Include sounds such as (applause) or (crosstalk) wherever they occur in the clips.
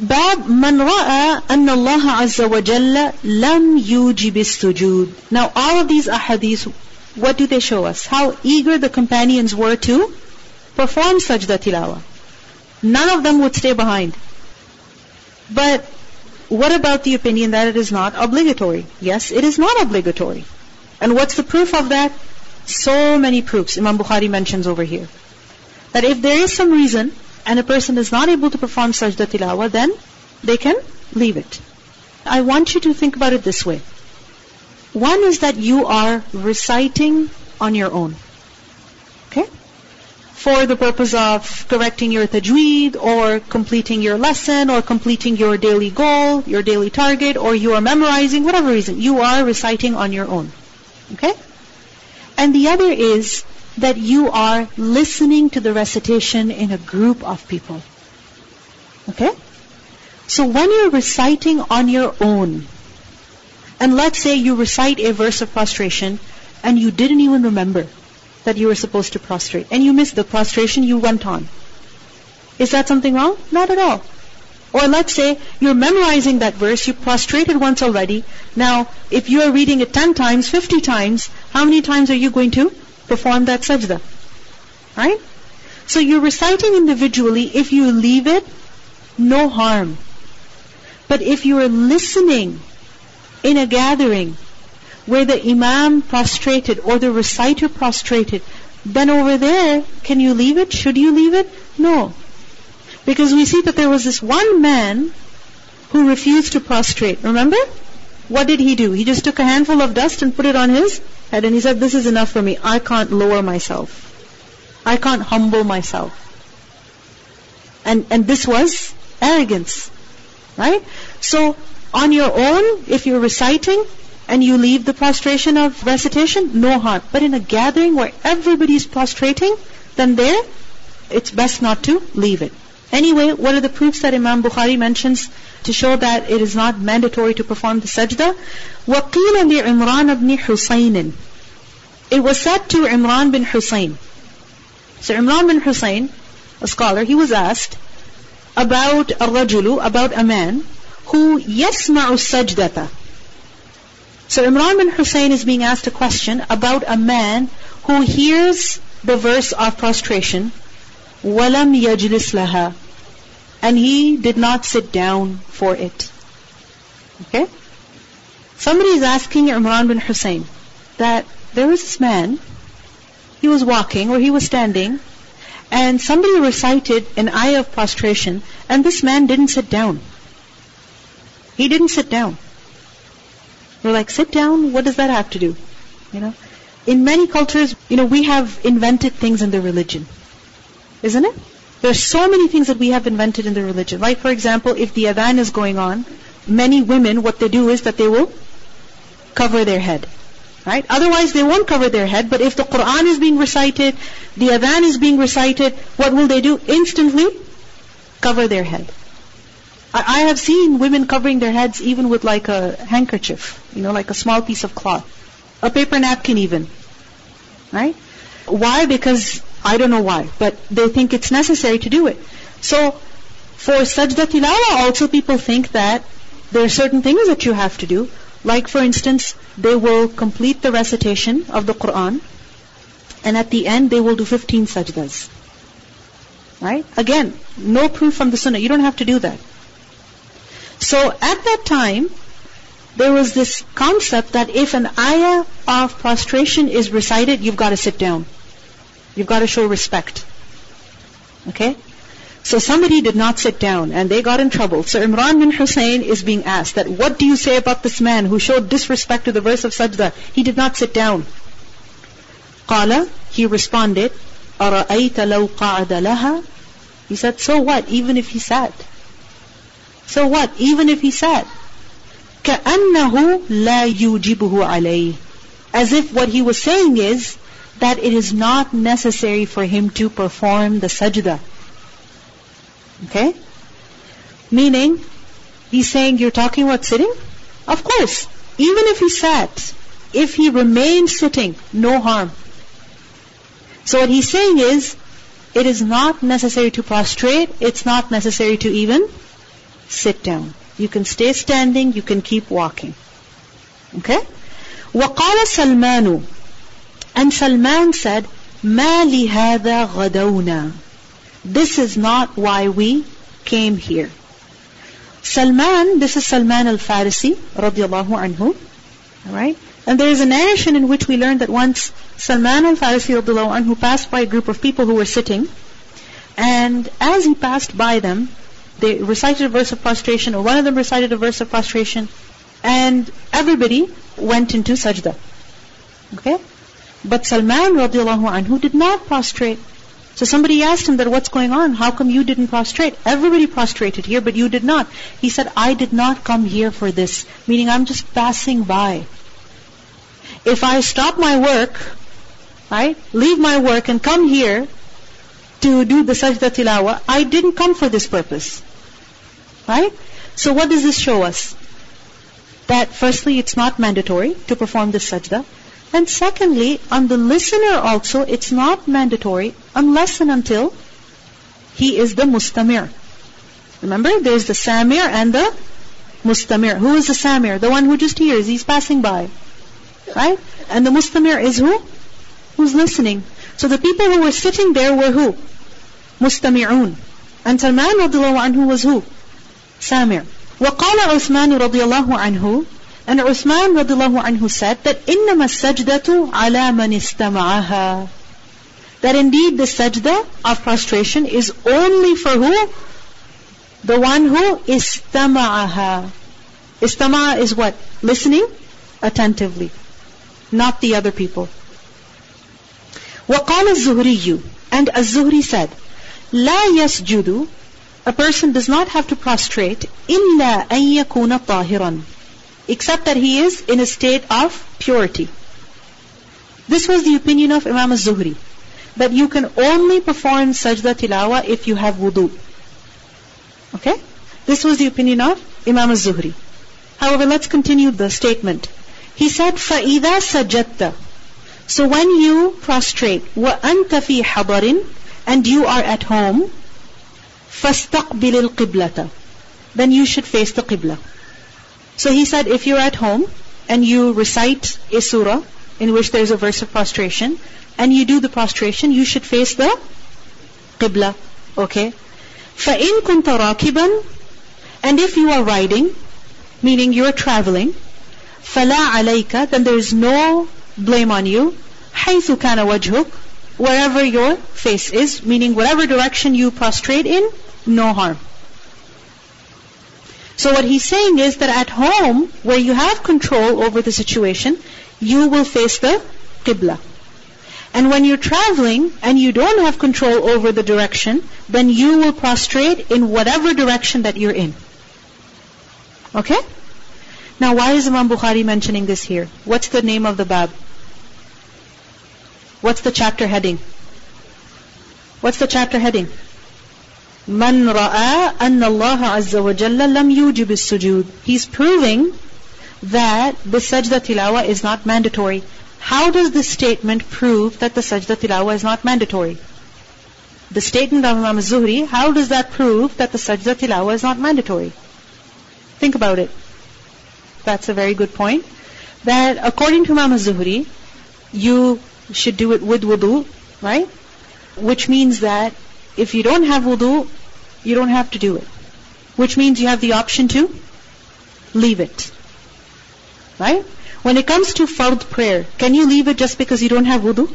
باب من رأى أن الله عز وجل لم يوجب السجود. Now all of these ahadith, what do they show us? How eager the companions were to perform sajda tilawa. None of them would stay behind. But what about the opinion that it is not obligatory? Yes, it is not obligatory. And what's the proof of that? So many proofs Imam Bukhari mentions over here. That if there is some reason and a person is not able to perform sajda tilawa, then they can leave it. I want you to think about it this way. One is that you are reciting on your own. Okay? For the purpose of correcting your tajweed or completing your lesson or completing your daily goal, your daily target, or you are memorizing, whatever reason, you are reciting on your own. Okay? And the other is that you are listening to the recitation in a group of people. Okay? So when you're reciting on your own, and let's say you recite a verse of prostration, and you didn't even remember that you were supposed to prostrate, and you missed the prostration, you went on. Is that something wrong? Not at all. Or let's say you're memorizing that verse, you prostrated once already. Now, if you are reading it 10 times, 50 times, how many times are you going to perform that sajda. Right? So you're reciting individually. If you leave it, no harm. But if you are listening in a gathering where the imam prostrated or the reciter prostrated, then over there, can you leave it? Should you leave it? No. Because we see that there was this one man who refused to prostrate. Remember? What did he do? He just took a handful of dust and put it on his head and he said, this is enough for me. I can't lower myself. I can't humble myself. And, and this was arrogance. Right? So, on your own, if you're reciting and you leave the prostration of recitation, no harm. But in a gathering where everybody is prostrating, then there, it's best not to leave it. Anyway, what are the proofs that Imam Bukhari mentions to show that it is not mandatory to perform the sajda? وَقِيلَ لِعِمْرَانَ بْنِ حُسَيْنٍ It was said to Imran bin Husayn. So Imran bin Husayn, a scholar, he was asked about a rajulu, about a man who يسمع السجدة. So Imran bin Husayn is being asked a question about a man who hears the verse of prostration وَلَمْ يَجْلِسْ لَهَا and he did not sit down for it. Okay? Somebody is asking Imran bin Hussein that there was this man, he was walking or he was standing, and somebody recited an ayah of prostration, and this man didn't sit down. He didn't sit down. We're like, sit down? What does that have to do? You know? In many cultures, you know, we have invented things in the religion. Isn't it? There's so many things that we have invented in the religion. Like for example, if the adhan is going on, many women, what they do is that they will cover their head. Right? Otherwise they won't cover their head, but if the Quran is being recited, the adhan is being recited, what will they do? Instantly cover their head. I have seen women covering their heads even with like a handkerchief, you know, like a small piece of cloth. A paper napkin even. Right? Why? Because I don't know why, but they think it's necessary to do it. So, for sajda tilawa also people think that there are certain things that you have to do. Like for instance, they will complete the recitation of the Quran, and at the end they will do 15 sajdas. Right? Again, no proof from the sunnah. You don't have to do that. So at that time, there was this concept that if an ayah of prostration is recited, you've got to sit down. You've got to show respect. Okay? So somebody did not sit down and they got in trouble. So Imran bin Hussein is being asked that what do you say about this man who showed disrespect to the verse of sajda? He did not sit down. Qala, he responded, أَرَأَيْتَ لَوْ قَعَدَ لَهَا He said, so what, even if he sat? So what, even if he sat? كَأَنَّهُ لَا يُوجِبُهُ عَلَيْهِ As if what he was saying is, that it is not necessary for him to perform the sajda. Okay? Meaning, he's saying, you're talking about sitting? Of course. Even if he sat, if he remained sitting, no harm. So what he's saying is, it is not necessary to prostrate, it's not necessary to even sit down. You can stay standing, you can keep walking. Okay? وقال سلمان And Salman said, ما لهذا غدونا This is not why we came here. Salman, this is Salman al-Farisi, radiallahu anhu. Alright? And there is a narration in which we learn that once Salman al-Farisi radiallahu anhu passed by a group of people who were sitting, and as he passed by them, they recited a verse of prostration, or one of them recited a verse of prostration, and everybody went into sajda. Okay? But Salman radiallahu anhu did not prostrate. So somebody asked him that what's going on? How come you didn't prostrate? Everybody prostrated here, but you did not. He said, I did not come here for this. Meaning I'm just passing by. If I stop my work, right, leave my work and come here to do the sajda tilawa, I didn't come for this purpose. Right? So what does this show us? That firstly, it's not mandatory to perform this sajda. And secondly, on the listener also, it's not mandatory unless and until he is the mustamir. Remember, there's the samir and the mustamir. Who is the samir? The one who just hears, he's passing by. Right? And the mustamir is who? Who's listening. So the people who were sitting there were who? Mustami'un. And Salman radiallahu anhu was who? Samir. وقال عثمان رضي الله عنه and Uthman radiallahu anhu said that إِنَّمَا السَّجْدَةُ عَلَى مَنِ اسْتَمَعَهَا That indeed the sajda of prostration is only for who? The one who istama'aha. Istama'a is what? Listening attentively. Not the other people. وَقَالَ الزُّهْرِيُّ And Az-Zuhri said, لَا يَسْجُدُ A person does not have to prostrate إِلَّا أَن يَكُونَ طَاهِرًا except that he is in a state of purity. This was the opinion of Imam az-Zuhri, that you can only perform sajda tilawa if you have wudu. Okay? This was the opinion of Imam az-Zuhri. However, let's continue the statement. He said, فَإِذَا سَجَدْتَ So when you prostrate, وَأَنْتَ فِي حَضَرٍ And you are at home, فَاسْتَقْبِلِ الْقِبْلَةَ Then you should face the qibla. So he said, if you're at home and you recite a surah in which there's a verse of prostration, and you do the prostration, you should face the qibla. Okay? فَإِن كُنْتَ رَاكِبًا And if you are riding, meaning you're traveling, فَلَا عَلَيْكَ Then there is no blame on you. حَيْثُ كَانَ وَجْهُكَ Wherever your face is, meaning whatever direction you prostrate in, no harm. So what he's saying is that at home, where you have control over the situation, you will face the qibla. And when you're traveling and you don't have control over the direction, then you will prostrate in whatever direction that you're in. Okay? Now why is Imam Bukhari mentioning this here? What's the name of the bab? What's the chapter heading? What's the chapter heading? Man ra'a anna Allah azza wa jalla lam yujib sujud He's proving that the sajda tilawa is not mandatory. How does this statement prove that the sajda tilawa is not mandatory? The statement of Imam Zuhri, how does that prove that the sajda tilawa is not mandatory? Think about it. That's a very good point. That according to Imam Zuhri, you should do it with wudu, right? Which means that if you don't have wudu, you don't have to do it. Which means you have the option to leave it. Right? When it comes to fard prayer, can you leave it just because you don't have wudu?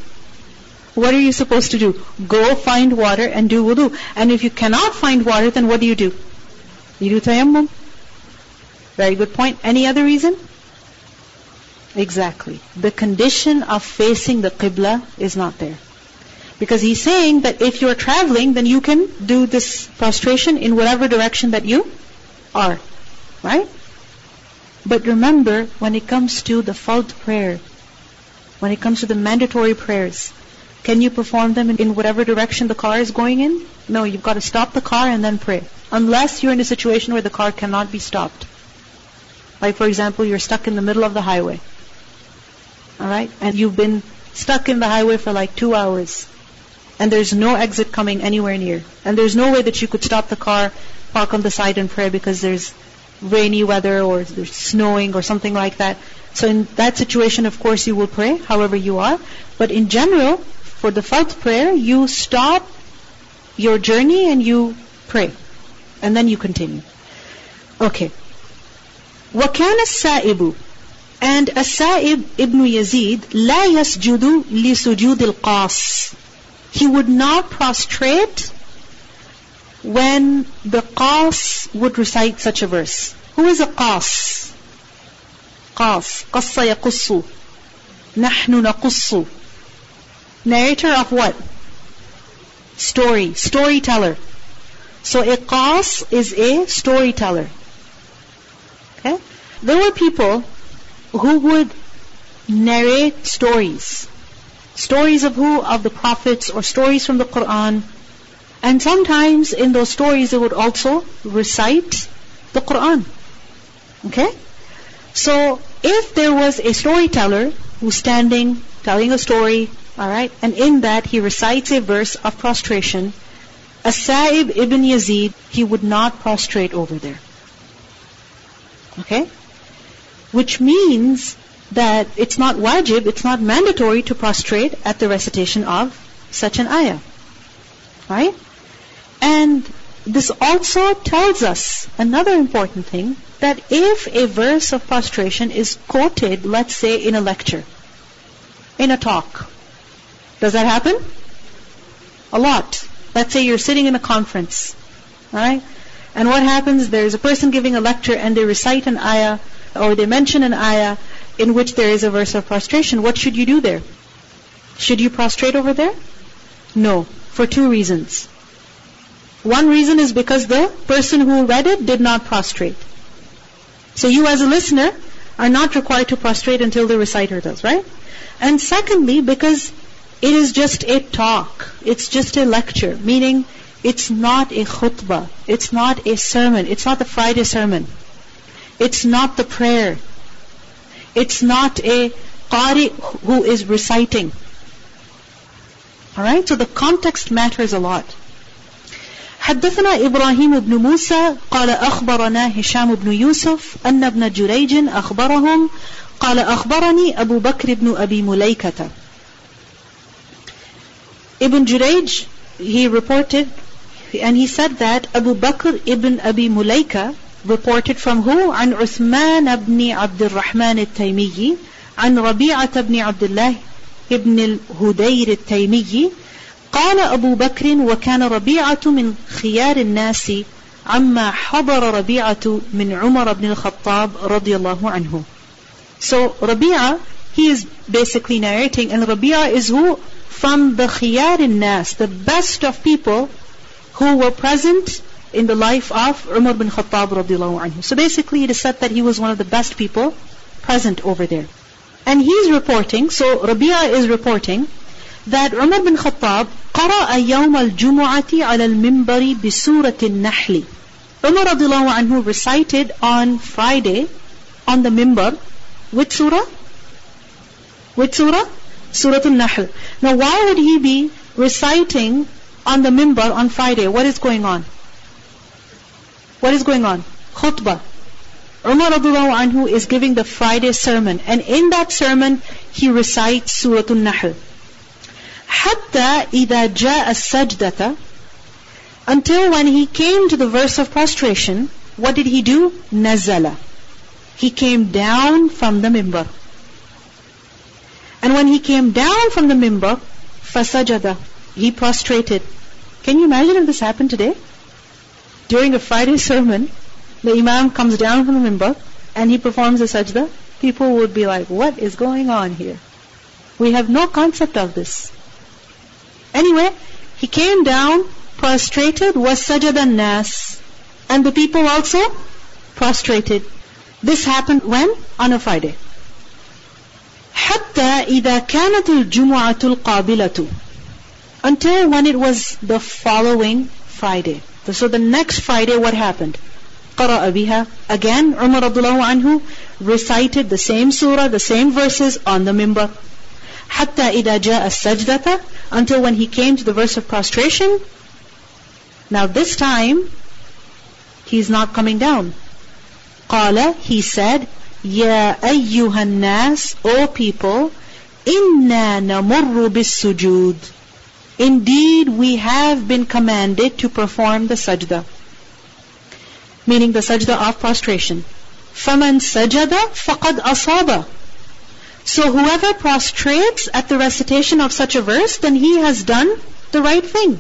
What are you supposed to do? Go find water and do wudu. And if you cannot find water, then what do you do? You do tayammum. Very good point. Any other reason? Exactly. The condition of facing the qibla is not there. Because he's saying that if you're traveling, then you can do this prostration in whatever direction that you are. Right? But remember, when it comes to the fard prayer, when it comes to the mandatory prayers, can you perform them in, in whatever direction the car is going in? No, you've got to stop the car and then pray. Unless you're in a situation where the car cannot be stopped. Like for example, you're stuck in the middle of the highway. Alright? And you've been stuck in the highway for like two hours and there's no exit coming anywhere near. And there's no way that you could stop the car, park on the side and pray because there's rainy weather or there's snowing or something like that. So in that situation, of course, you will pray, however you are. But in general, for the fard prayer, you stop your journey and you pray. And then you continue. Okay. وَكَانَ السَّائِبُ And As-Sa'ib ibn Yazid لا يسجد لسجود القاص he would not prostrate when the Qas would recite such a verse. Who is a Qas? Qas. Qassa yaqussu. Nahnu naqussu. Narrator of what? Story. Storyteller. So a Qas is a storyteller. Okay? There were people who would narrate stories. Stories of who? Of the prophets or stories from the Quran. And sometimes in those stories they would also recite the Quran. Okay? So if there was a storyteller who's standing, telling a story, alright, and in that he recites a verse of prostration, As-Sa'ib ibn Yazid, he would not prostrate over there. Okay? Which means that it's not wajib, it's not mandatory to prostrate at the recitation of such an ayah. Right? And this also tells us another important thing, that if a verse of prostration is quoted, let's say in a lecture, in a talk, does that happen? A lot. Let's say you're sitting in a conference, alright? And what happens, there's a person giving a lecture and they recite an ayah, or they mention an ayah, in which there is a verse of prostration, what should you do there? Should you prostrate over there? No, for two reasons. One reason is because the person who read it did not prostrate. So you as a listener are not required to prostrate until the reciter does, right? And secondly, because it is just a talk. It's just a lecture, meaning it's not a khutbah. It's not a sermon. It's not the Friday sermon. It's not the prayer. It's not a qari who is reciting. Alright, so the context matters a lot. حدثنا إبراهيم بن موسى قال أخبرنا هشام بن يوسف أن ابن جريج أخبرهم قال أخبرني أبو بكر بن أبي مليكة Ibn Jurayj, he reported, and he said that Abu Bakr ibn Abi Mulaika reported from who? عن عثمان بن عبد الرحمن التيمي عن ربيعة بن عبد الله ابن الهدير التيمي قال أبو بكر وكان ربيعة من خيار الناس عما حضر ربيعة من عمر بن الخطاب رضي الله عنه So Rabi'a, he is basically narrating and Rabi'a is who? From the khiyar nas, the best of people who were present in the life of Umar bin Khattab radiallahu anhu. So basically it is said that he was one of the best people present over there. And he's reporting, so Rabi'a is reporting, that Umar bin Khattab قرأ يوم الجمعة على المنبر بسورة النحل Umar radiallahu anhu recited on Friday on the minbar which surah? Which surah? Surah Al-Nahl. Now why would he be reciting on the minbar on Friday? What is going on? What is going on? Khutbah. Umar radiallahu anhu is giving the Friday sermon. And in that sermon, he recites Surah Al-Nahl. حتى إذا جاء السجدة Until when he came to the verse of prostration, what did he do? نزل. He came down from the mimbar. And when he came down from the mimbar, فسجد. He prostrated. Can you imagine if this happened today? during a Friday sermon, the Imam comes down from the minbar and he performs a sajda, people would be like, what is going on here? We have no concept of this. Anyway, he came down, prostrated, was sajada nas. And the people also prostrated. This happened when? On a Friday. حتى إذا كانت الجمعة القابلة until when it was the following Friday. So the next Friday, what happened? قرأ بها again Umar radiallahu anhu recited the same surah the same verses on the mimbar حتى إذا جاء السجدة until when he came to the verse of prostration. Now this time he's not coming down. قال he said يا أيها الناس O people إنا نمر بالسجود Indeed, we have been commanded to perform the sajda. Meaning the sajda of prostration. فَمَنْ سَجَدَ فَقَدْ أَصَابَ So whoever prostrates at the recitation of such a verse, then he has done the right thing.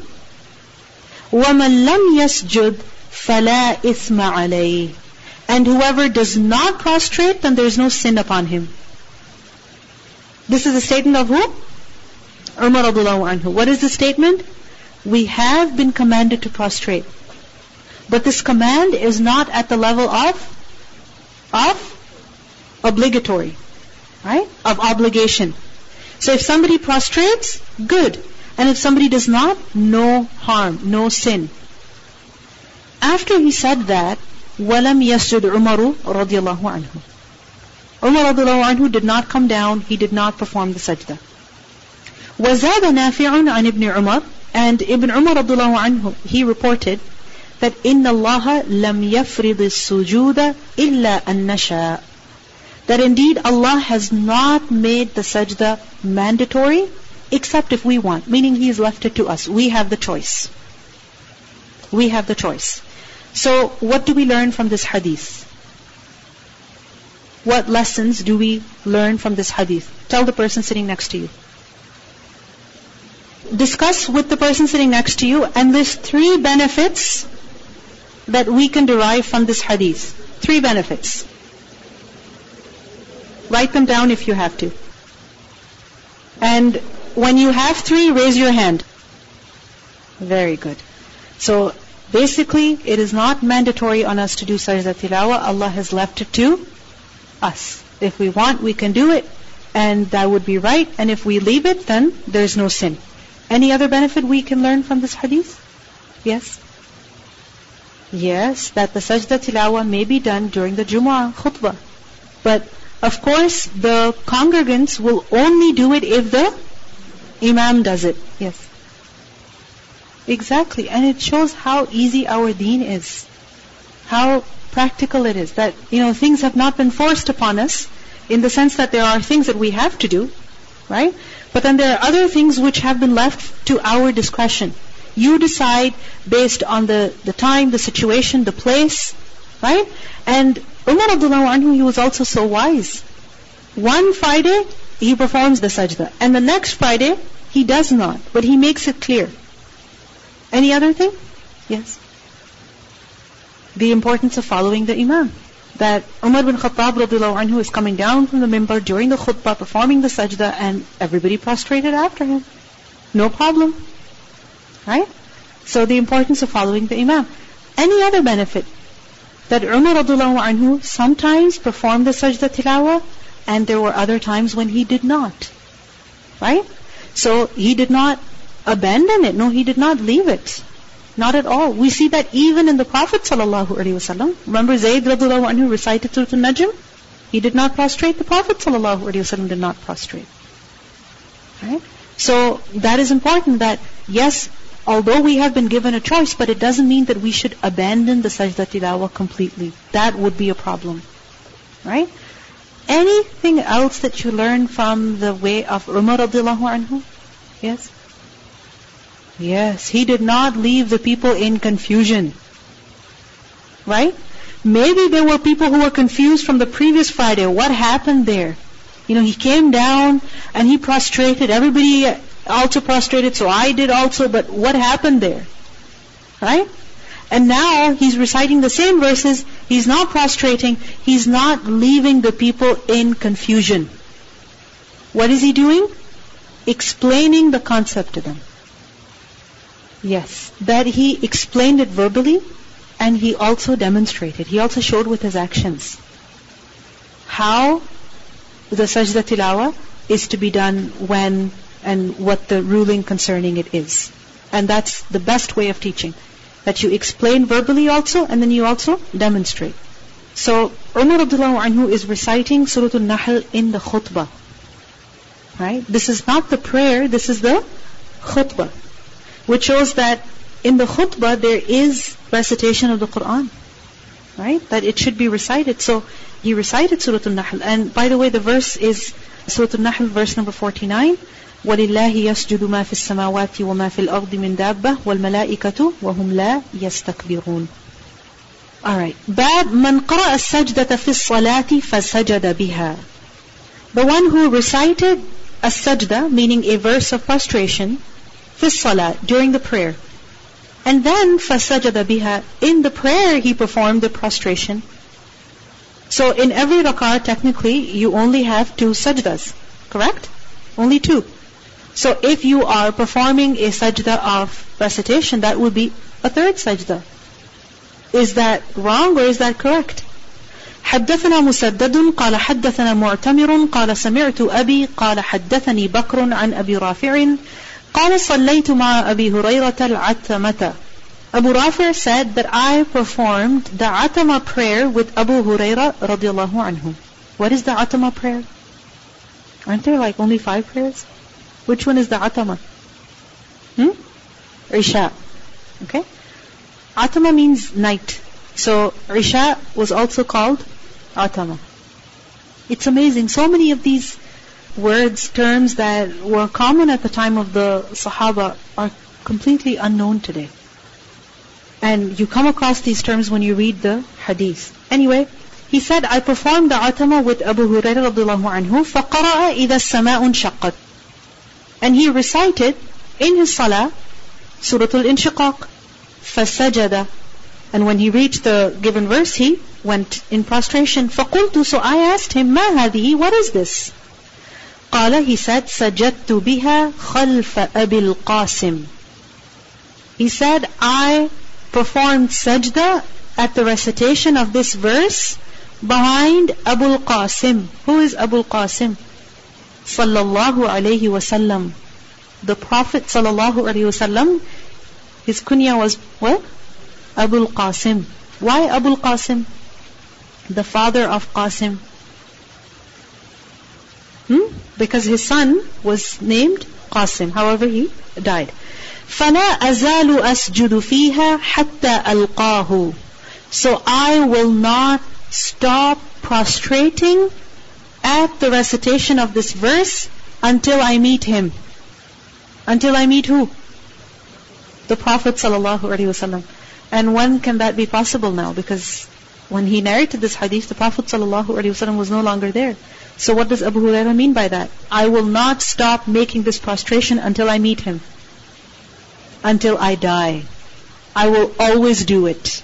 وَمَنْ لَمْ يَسْجُدْ فَلَا إِثْمَ عَلَيْهِ And whoever does not prostrate, then there is no sin upon him. This is a statement of who? Umar radiallahu anhu. What is the statement? We have been commanded to prostrate. But this command is not at the level of, of obligatory. Right? Of obligation. So if somebody prostrates, good. And if somebody does not, no harm, no sin. After he said that, وَلَمْ يَسْجُدْ عُمَرُ رَضِيَ اللَّهُ عَنْهُ Umar radiallahu anhu did not come down, he did not perform the sajda. وزاد نافع عن ابن عمر and Ibn Umar radiallahu anhu, he reported that إِنَّ اللَّهَ لَمْ يَفْرِضِ السُّجُودَ إِلَّا أَن نَشَاءَ That indeed Allah has not made the sajda mandatory except if we want, meaning He has left it to us. We have the choice. We have the choice. So what do we learn from this hadith? What lessons do we learn from this hadith? Tell the person sitting next to you. Discuss with the person sitting next to you and list three benefits that we can derive from this hadith. Three benefits. Write them down if you have to. And when you have three, raise your hand. Very good. So basically, it is not mandatory on us to do sajda tilawa. Allah has left it to us. If we want, we can do it, and that would be right. And if we leave it, then there's no sin. Any other benefit we can learn from this hadith? Yes? Yes, that the sajda tilawa may be done during the Jumu'ah khutbah. But of course, the congregants will only do it if the Imam does it. Yes. Exactly. And it shows how easy our deen is. How practical it is. That, you know, things have not been forced upon us in the sense that there are things that we have to do. Right? But then there are other things which have been left to our discretion. You decide based on the, the time, the situation, the place. Right? And Umar radiallahu anhu, he was also so wise. One Friday, he performs the sajda. And the next Friday, he does not. But he makes it clear. Any other thing? Yes. The importance of following the Imam. That Umar bin Khattab radiallahu anhu is coming down from the mimbar during the khutbah, performing the sajda, and everybody prostrated after him. No problem. Right? So the importance of following the Imam. Any other benefit? That Umar radiallahu anhu sometimes performed the sajda tilawa, and there were other times when he did not. Right? So he did not abandon it. No, he did not leave it. Not at all. We see that even in the Prophet ﷺ. Remember Zayd radiallahu anhu recited Surah Al-Najm? He did not prostrate. The Prophet ﷺ did not prostrate. Right? So that is important that yes, although we have been given a choice, but it doesn't mean that we should abandon the sajda tilawa completely. That would be a problem. Right? Anything else that you learn from the way of Umar radiallahu anhu? Yes? Yes, he did not leave the people in confusion. Right? Maybe there were people who were confused from the previous Friday. What happened there? You know, he came down and he prostrated. Everybody also prostrated, so I did also, but what happened there? Right? And now he's reciting the same verses, he's not prostrating, he's not leaving the people in confusion. What is he doing? Explaining the concept to them. Yes, that he explained it verbally and he also demonstrated. He also showed with his actions how the sajda tilawa is to be done when and what the ruling concerning it is. And that's the best way of teaching. That you explain verbally also and then you also demonstrate. So Umar radiallahu anhu is reciting Surah Al-Nahl in the khutbah. Right? This is not the prayer, this is the khutbah which shows that in the khutbah there is recitation of the Quran. Right? That it should be recited. So he recited Surah Al-Nahl. And by the way, the verse is Surah Al-Nahl, verse number 49. وَلِلَّهِ يَسْجُدُ مَا فِي السَّمَاوَاتِ وَمَا فِي الْأَرْضِ مِنْ دَابَّةٍ وَالْمَلَائِكَةُ وَهُمْ لَا يَسْتَكْبِرُونَ Alright. باب من قرأ السجدة في الصلاة فسجد بها. The one who recited a sajda, meaning a verse of prostration, في الصلاة, during the prayer. And then فسجد بها. In the prayer he performed the prostration. So in every rak'ah, technically, you only have two sajdas. Correct? Only two. So if you are performing a sajda of recitation, that would be a third sajda. Is that wrong or is that correct? حدثنا مسدد قال حدثنا معتمر قال سمعت أبي قال حدثني بكر عن أبي رافع قال صليت مع أبي هريرة العتمة Abu Rafi said that I performed the Atama prayer with Abu Huraira radiallahu anhu. What is the Atama prayer? Aren't there like only five prayers? Which one is the Atama? Hmm? Isha. Okay? Atama means night. So Isha was also called Atama. It's amazing. So many of these words, terms that were common at the time of the Sahaba are completely unknown today. And you come across these terms when you read the hadith. Anyway, he said, I performed the atama with Abu Hurairah radiallahu anhu, فَقَرَأَ إِذَا السَّمَاءُ انشَقَّتْ And he recited in his salah, Surah Al-Inshiqaq, فَسَجَدَ And when he reached the given verse, he went in prostration. فَقُلْتُ So I asked him, مَا هَذِهِ What is this? قال, he said, سَجَدْتُ بِهَا خَلْفَ أَبِي الْقَاسِمِ He said, I performed sajda at the recitation of this verse behind Abu Qasim. Who is Abu Qasim? Sallallahu alayhi wasallam. The Prophet sallallahu alayhi wasallam, his kunya was what? Abu Qasim. Why Abu Qasim? The father of Qasim. Hmm? Because his son was named Qasim. However, he died. فَلَا أَزَالُ أَسْجُدُ فِيهَا حَتَّى أَلْقَاهُ So I will not stop prostrating at the recitation of this verse until I meet him. Until I meet who? The Prophet ﷺ. And when can that be possible now? Because when he narrated this hadith, the Prophet ﷺ was no longer there. So what does Abu Hurairah mean by that? I will not stop making this prostration until I meet him. Until I die. I will always do it.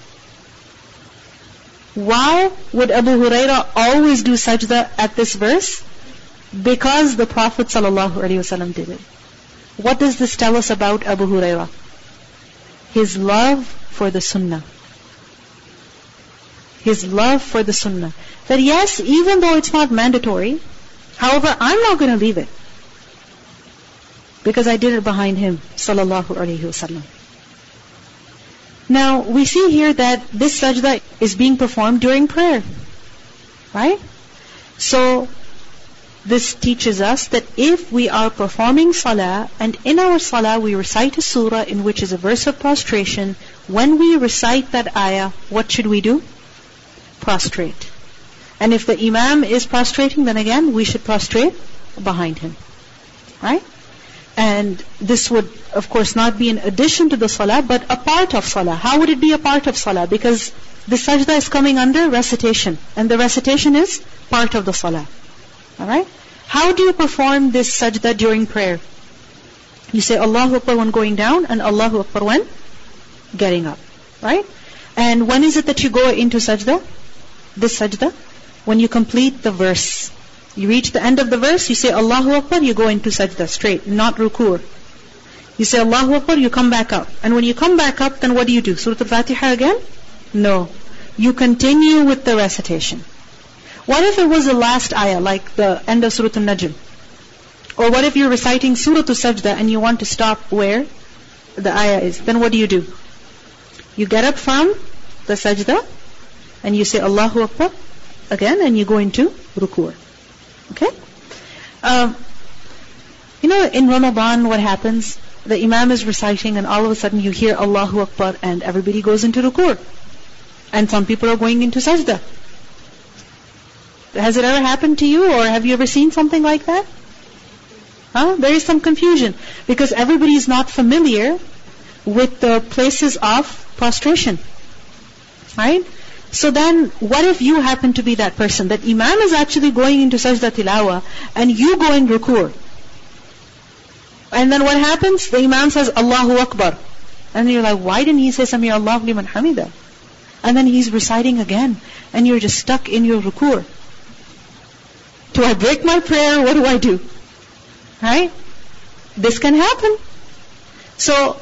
Why would Abu Hurairah always do sajda at this verse? Because the Prophet ﷺ did it. What does this tell us about Abu Hurairah? His love for the sunnah. His love for the sunnah. That yes, even though it's not mandatory, however, I'm not going to leave it. Because I did it behind him, sallallahu alaihi wasallam. Now, we see here that this sajda is being performed during prayer. Right? So, this teaches us that if we are performing salah and in our salah we recite a surah in which is a verse of prostration, when we recite that ayah, what should we do? Prostrate. And if the imam is prostrating, then again we should prostrate behind him. Right? And this would, of course, not be an addition to the salah, but a part of salah. How would it be a part of salah? Because the sajda is coming under recitation. And the recitation is part of the salah. Alright? How do you perform this sajda during prayer? You say Allahu Akbar when going down and Allahu Akbar when getting up. Right? And when is it that you go into sajda? This sajda? When you complete the verse. You reach the end of the verse, you say Allahu Akbar, you go into sajda straight, not ruku. You say Allahu Akbar, you come back up. And when you come back up, then what do you do? Surah Al-Fatiha again? No. You continue with the recitation. What if it was the last ayah, like the end of Surah Al-Najm? Or what if you're reciting Surah Al-Sajda and you want to stop where the ayah is? Then what do you do? You get up from the sajda and you say Allahu Akbar again and you go into ruku. Okay? Um, you know, in Ramadan, what happens? The Imam is reciting, and all of a sudden you hear Allahu Akbar, and everybody goes into ruku. And some people are going into sajda. Has it ever happened to you or have you ever seen something like that? Huh? There is some confusion because everybody is not familiar with the places of prostration. Right? So then, what if you happen to be that person? That Imam is actually going into sajda tilawa and you go in ruku. And then what happens? The Imam says, Allahu Akbar. And you're like, why didn't he say Sami Allah liman hamida? And then he's reciting again. And you're just stuck in your ruku. Do I break my prayer? What do I do? Right? This can happen. So,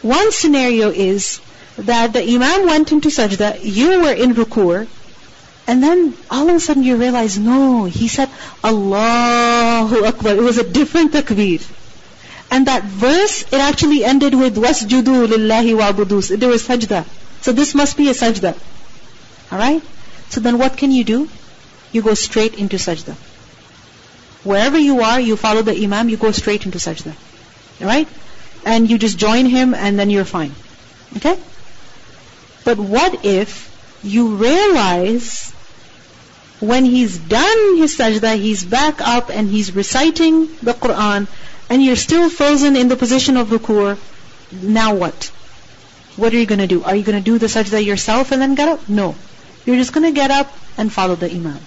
one scenario is that the Imam went into sajda, you were in ruku, and then all of a sudden you realize, no, he said Allahu Akbar. It was a different takbir. And that verse, it actually ended with wasjudu lillahi wa'budus. There was sajda. So this must be a sajda. Alright? So then what can you do? You go straight into sajda. Wherever you are, you follow the imam, you go straight into sajda. Alright? And you just join him and then you're fine. Okay? But what if you realize when he's done his sajda, he's back up and he's reciting the Quran and you're still frozen in the position of ruku, now what? What are you going to do? Are you going to do the sajda yourself and then get up? No. You're just going to get up and follow the imam.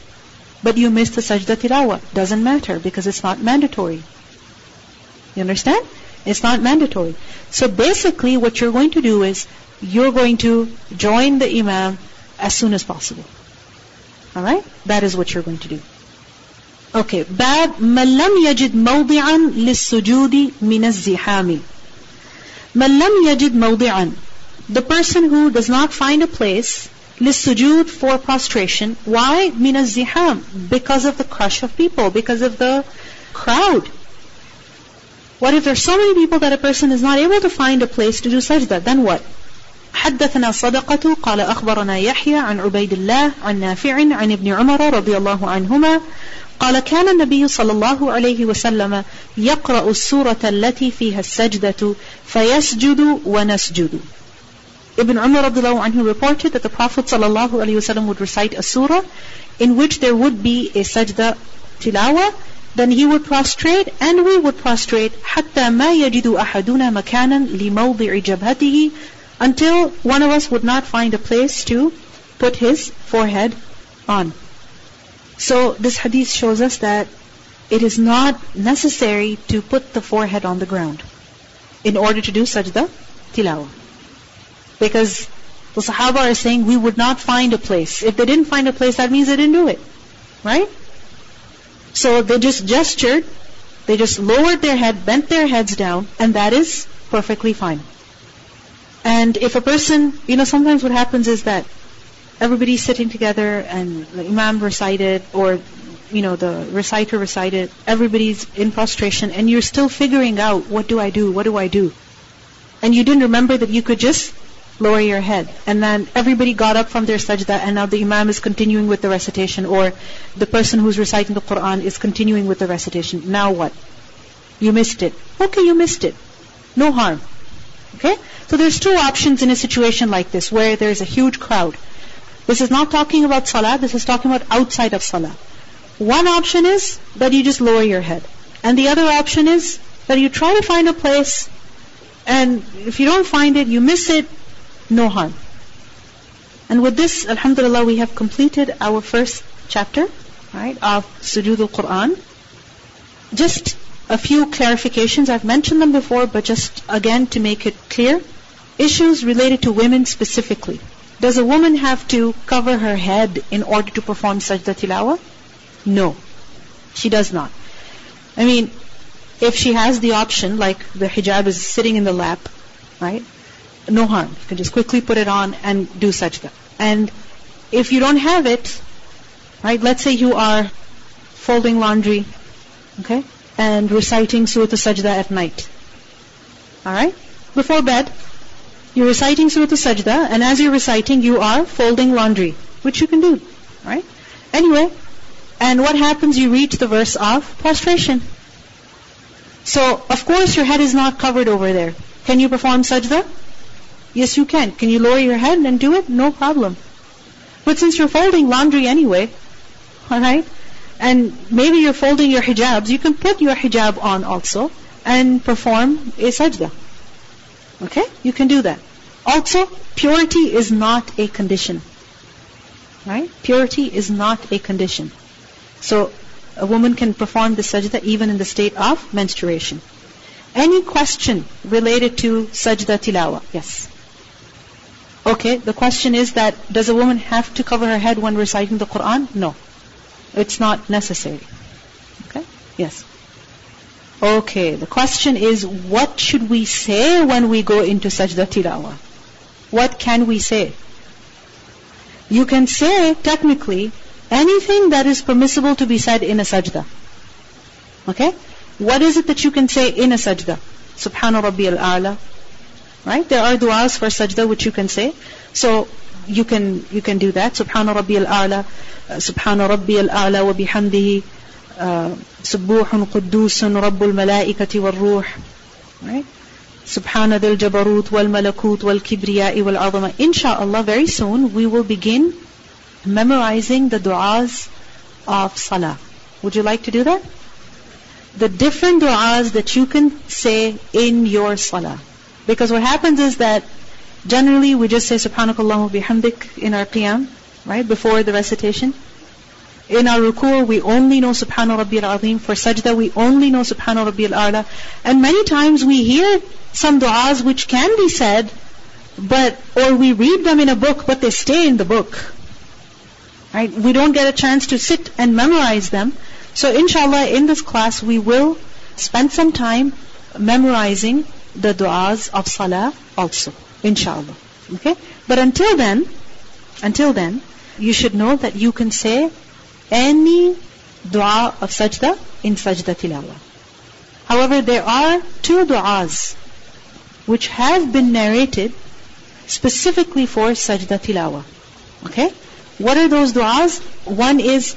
But you missed the sajda tilawa. Doesn't matter because it's not mandatory. You understand? It's not mandatory. So basically what you're going to do is you're going to join the imam as soon as possible. Alright? That is what you're going to do. Okay. باب من لم يجد موضعا للسجود من الزحام. من لم يجد موضعا. The person who does not find a place للسجود for prostration. Why? من الزحام. Because of the crush of people. Because of the crowd. What if there's so many people that a person is not able to find a place to do sajda? Then what? حدثنا صدقة قال أخبرنا يحيى عن عبيد الله عن نافع عن ابن عمر رضي الله عنهما قال كان النبي صلى الله عليه وسلم يقرأ السورة التي فيها السجدة فيسجد ونسجد Ibn Umar anhu reported that the Prophet ﷺ would recite a surah in which there would be a sajda tilawa, then he would prostrate and we would prostrate حتى ما يجد أحدنا مكانا لموضع جبهته until one of us would not find a place to put his forehead on. So this hadith shows us that it is not necessary to put the forehead on the ground in order to do sajda tilawa. Because the Sahaba are saying we would not find a place. If they didn't find a place, that means they didn't do it. Right? So they just gestured, they just lowered their head, bent their heads down, and that is perfectly fine. And if a person, you know, sometimes what happens is that everybody's sitting together and the imam recited or you know the reciter recited everybody's in prostration and you're still figuring out what do I do what do I do and you didn't remember that you could just lower your head. And then everybody got up from their sajda and now the imam is continuing with the recitation or the person who's reciting the Quran is continuing with the recitation. Now what? You missed it. Okay you missed it. No harm. Okay? So there's two options in a situation like this where there's a huge crowd. This is not talking about salah, this is talking about outside of salah. One option is that you just lower your head. And the other option is that you try to find a place and if you don't find it, you miss it, no harm. And with this, alhamdulillah, we have completed our first chapter, right, of Sujood al-Quran. Just a few clarifications. I've mentioned them before, but just again to make it clear. Issues related to women specifically. Does a woman have to cover her head in order to perform sajda tilawa? No. She does not. I mean, if she has the option, like the hijab is sitting in the lap, right? No harm. You can just quickly put it on and do sajda. And if you don't have it, right, let's say you are folding laundry, okay, and reciting Surah Sajda at night. Alright? Before bed, you're reciting Surah Sajda, and as you're reciting, you are folding laundry, which you can do, right? Anyway, and what happens? You reach the verse of prostration. So, of course, your head is not covered over there. Can you perform sajda? Yes, you can. Can you lower your head and do it? No problem. But since you're folding laundry anyway, alright, and maybe you're folding your hijabs, you can put your hijab on also and perform a sajda. Okay? You can do that. Also, purity is not a condition. Right? Purity is not a condition. So, a woman can perform the sajda even in the state of menstruation. Any question related to sajda tilawa? Yes. Okay, the question is that does a woman have to cover her head when reciting the Quran? No. It's not necessary. Okay? Yes. Okay, the question is what should we say when we go into sajda tilawa? What can we say? You can say technically anything that is permissible to be said in a sajda. Okay? What is it that you can say in a sajda? Subhana Rabbi al-A'la. Right? There are du'as for sajda which you can say. So you can you can do that. Subhana Rabbi al-A'la, uh, Subhana Rabbi al-A'la wa bihamdihi, uh, Subbuhun Quddusun Rabbul Malaikati wal Ruh. Right? Subhana dil Jabarut wal Malakut wal Kibriya'i wal Azama. Insha'Allah, very soon we will begin memorizing the du'as of Salah. Would you like to do that? The different du'as that you can say in your Salah. Because what happens is that generally we just say subhanakallah bihamdik in our qiyam, right, before the recitation. In our ruku' we only know subhana rabbiyal azim. For sajda we only know subhana rabbiyal a'la. And many times we hear some du'as which can be said, but, or we read them in a book, but they stay in the book. Right? We don't get a chance to sit and memorize them. So inshallah, in this class, we will spend some time memorizing the du'as of salah also. Inshallah. Okay? But until then, until then, you should know that you can say any dua of sajda in sajda tilawa. However, there are two du'as which have been narrated specifically for sajda tilawa. Okay? What are those du'as? One is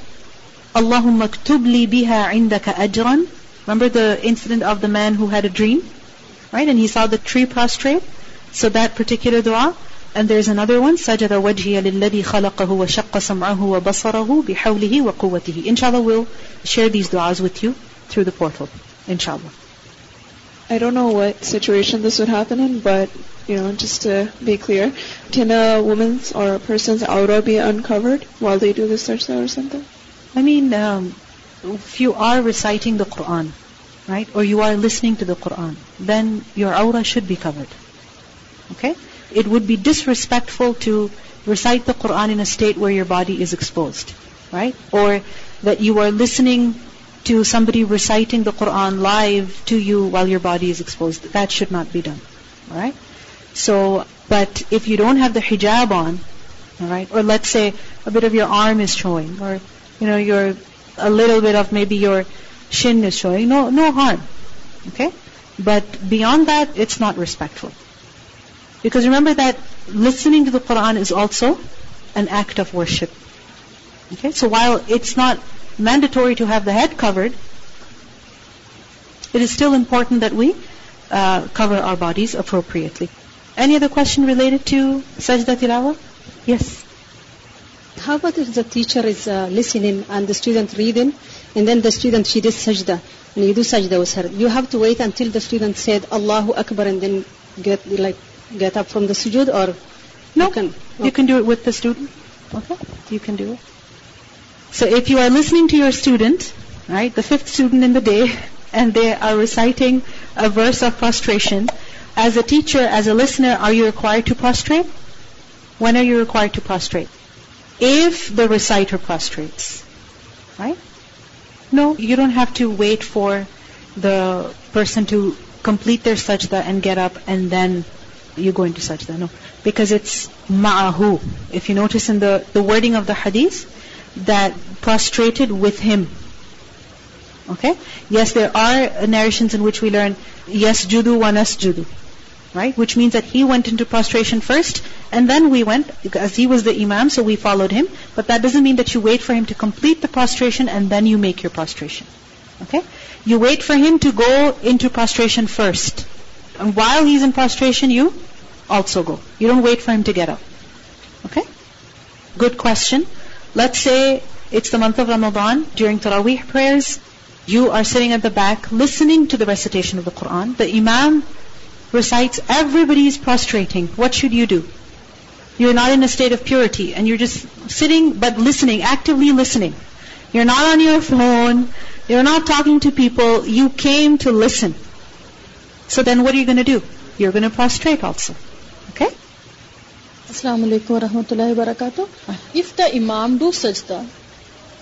Allahumma ktub li biha indaka ajran. Remember the incident of the man who had a dream? Right? And he saw the tree prostrate. So that particular dua. And there's another one, سَجَدَ وَجْهِيَ لِلَّذِي خَلَقَهُ وَشَقَّ سَمْعَهُ وَبَصَرَهُ بِحَوْلِهِ وَقُوَّتِهِ Inshallah, we'll share these du'as with you through the portal. Inshallah. I don't know what situation this would happen in, but you know, just to be clear, can a woman's or a person's awrah be uncovered while they do the search or something? I mean, um, if you are reciting the Quran, right, or you are listening to the Quran, then your awrah should be covered. Okay? It would be disrespectful to recite the Quran in a state where your body is exposed, right? Or that you are listening to somebody reciting the Quran live to you while your body is exposed. That should not be done. Alright? So, but if you don't have the hijab on, alright, or let's say a bit of your arm is showing, or, you know, your, a little bit of maybe your shin is showing, no, no harm. Okay? But beyond that, it's not respectful. Because remember that listening to the Quran is also an act of worship. Okay? So while it's not mandatory to have the head covered, it is still important that we uh, cover our bodies appropriately. Any other question related to sajda tilawa? Yes. How about if the teacher is uh, listening and the student reading, and then the student she did sajda, and you do sajda with her? You have to wait until the student said Allahu Akbar and then get like get up from the sujood, or no? You can, you can do it with the student. Okay, you can do it. So if you are listening to your student, right, the fifth student in the day, (laughs) and they are reciting a verse of prostration, as a teacher, as a listener, are you required to prostrate? When are you required to prostrate? If the reciter prostrates. Right? No, you don't have to wait for the person to complete their sajda and get up and then you go into sajda. No. Because it's ma'ahu. If you notice in the, the wording of the hadith, that prostrated with him. Okay? Yes, there are narrations in which we learn, yes, judu wa judu. Right? Which means that he went into prostration first, and then we went, as he was the imam, so we followed him. But that doesn't mean that you wait for him to complete the prostration and then you make your prostration. Okay? You wait for him to go into prostration first. And while he's in prostration, you also go. You don't wait for him to get up. Okay? Good question. Let's say it's the month of Ramadan during Taraweeh prayers. You are sitting at the back listening to the recitation of the Quran. The Imam recites, everybody is prostrating. What should you do? You're not in a state of purity and you're just sitting but listening, actively listening. You're not on your phone. You're not talking to people. You came to listen. So then what are you going to do? You're going to prostrate also. Okay? Assalamu alaikum wa rahmatullahi wa barakatuh. If the Imam do sajda,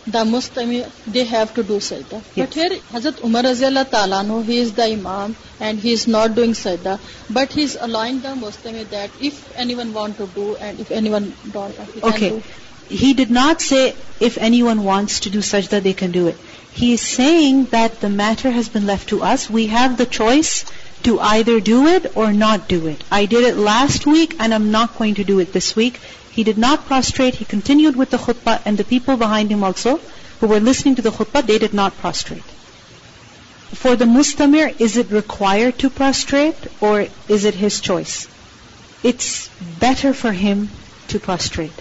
the Mustami, they have to do sajda. Yes. But here, Hazrat Umar Raziallah Ta'ala, anhu, he is the Imam and he is not doing sajda. But he is allowing the Mustami that if anyone want to do and if anyone don't, he Okay. do. He did not say if anyone wants to do sajda, they can do it. He is saying that the matter has been left to us. We have the choice to either do it or not do it. I did it last week and I'm not going to do it this week. He did not prostrate. He continued with the khutbah and the people behind him also who were listening to the khutbah, they did not prostrate. For the mustami, is it required to prostrate or is it his choice? It's better for him to prostrate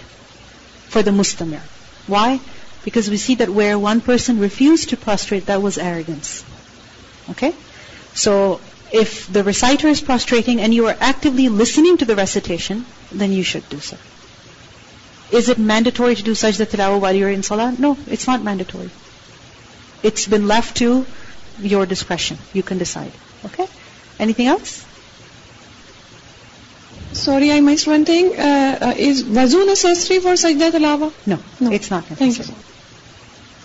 for the mustami. Why? Because we see that where one person refused to prostrate, that was arrogance. Okay? So, if the reciter is prostrating and you are actively listening to the recitation, then you should do so. Is it mandatory to do sajda tilawah while you're in salah? No, it's not mandatory. It's been left to your discretion. You can decide. Okay? Anything else? Sorry, I missed one thing. Uh, uh, is wazu necessary for sajda tilawa? No, No. it's not Thank necessary.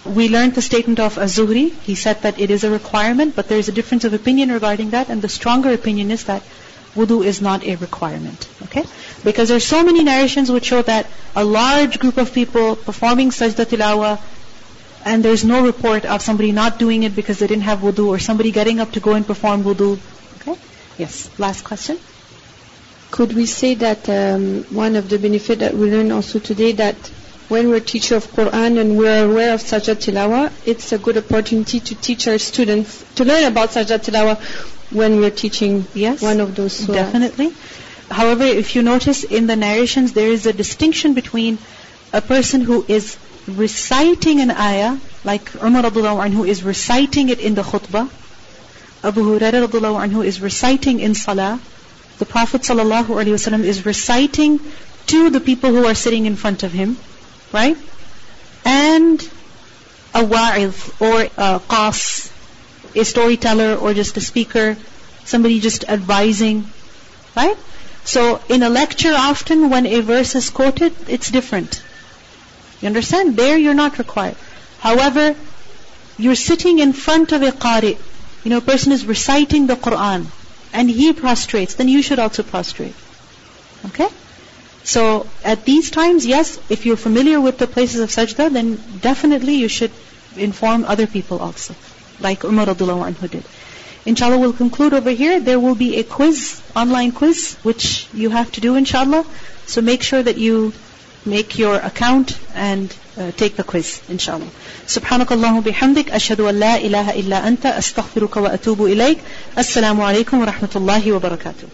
you. We learned the statement of Az-Zuhri. He said that it is a requirement, but there is a difference of opinion regarding that, and the stronger opinion is that wudu is not a requirement. Okay? Because there are so many narrations which show that a large group of people performing sajda tilawah and there's no report of somebody not doing it because they didn't have wudu, or somebody getting up to go and perform wudu. Okay? Yes. Last question. Could we say that um, one of the benefit that we learn also today that when we're teacher of Quran and we're aware of sajda tilawa, it's a good opportunity to teach our students to learn about sajda tilawa when we're teaching Yes. one of those surahs. Definitely. However, if you notice in the narrations, there is a distinction between a person who is reciting an ayah, like Umar radiallahu anhu is reciting it in the khutbah, Abu Hurairah radiallahu anhu is reciting in salah, the Prophet sallallahu alaihi wasallam is reciting to the people who are sitting in front of him, right? And a wa'iz or a qas, a storyteller or just a speaker, somebody just advising, right? So in a lecture often when a verse is quoted, it's different. You understand? There you're not required. However, you're sitting in front of a qari. You know, a person is reciting the Quran and he prostrates, then you should also prostrate. Okay? So at these times, yes, if you're familiar with the places of sajda, then definitely you should inform other people also, like Umar radiallahu anhu did. Inshallah, we'll conclude over here. There will be a quiz, online quiz, which you have to do inshallah. So make sure that you make your account and uh, take the quiz, inshallah. سبحانك اللهم بحمدك أشهد أن لا إله إلا أنت أستغفرك وأتوب إليك السلام عليكم ورحمة الله وبركاته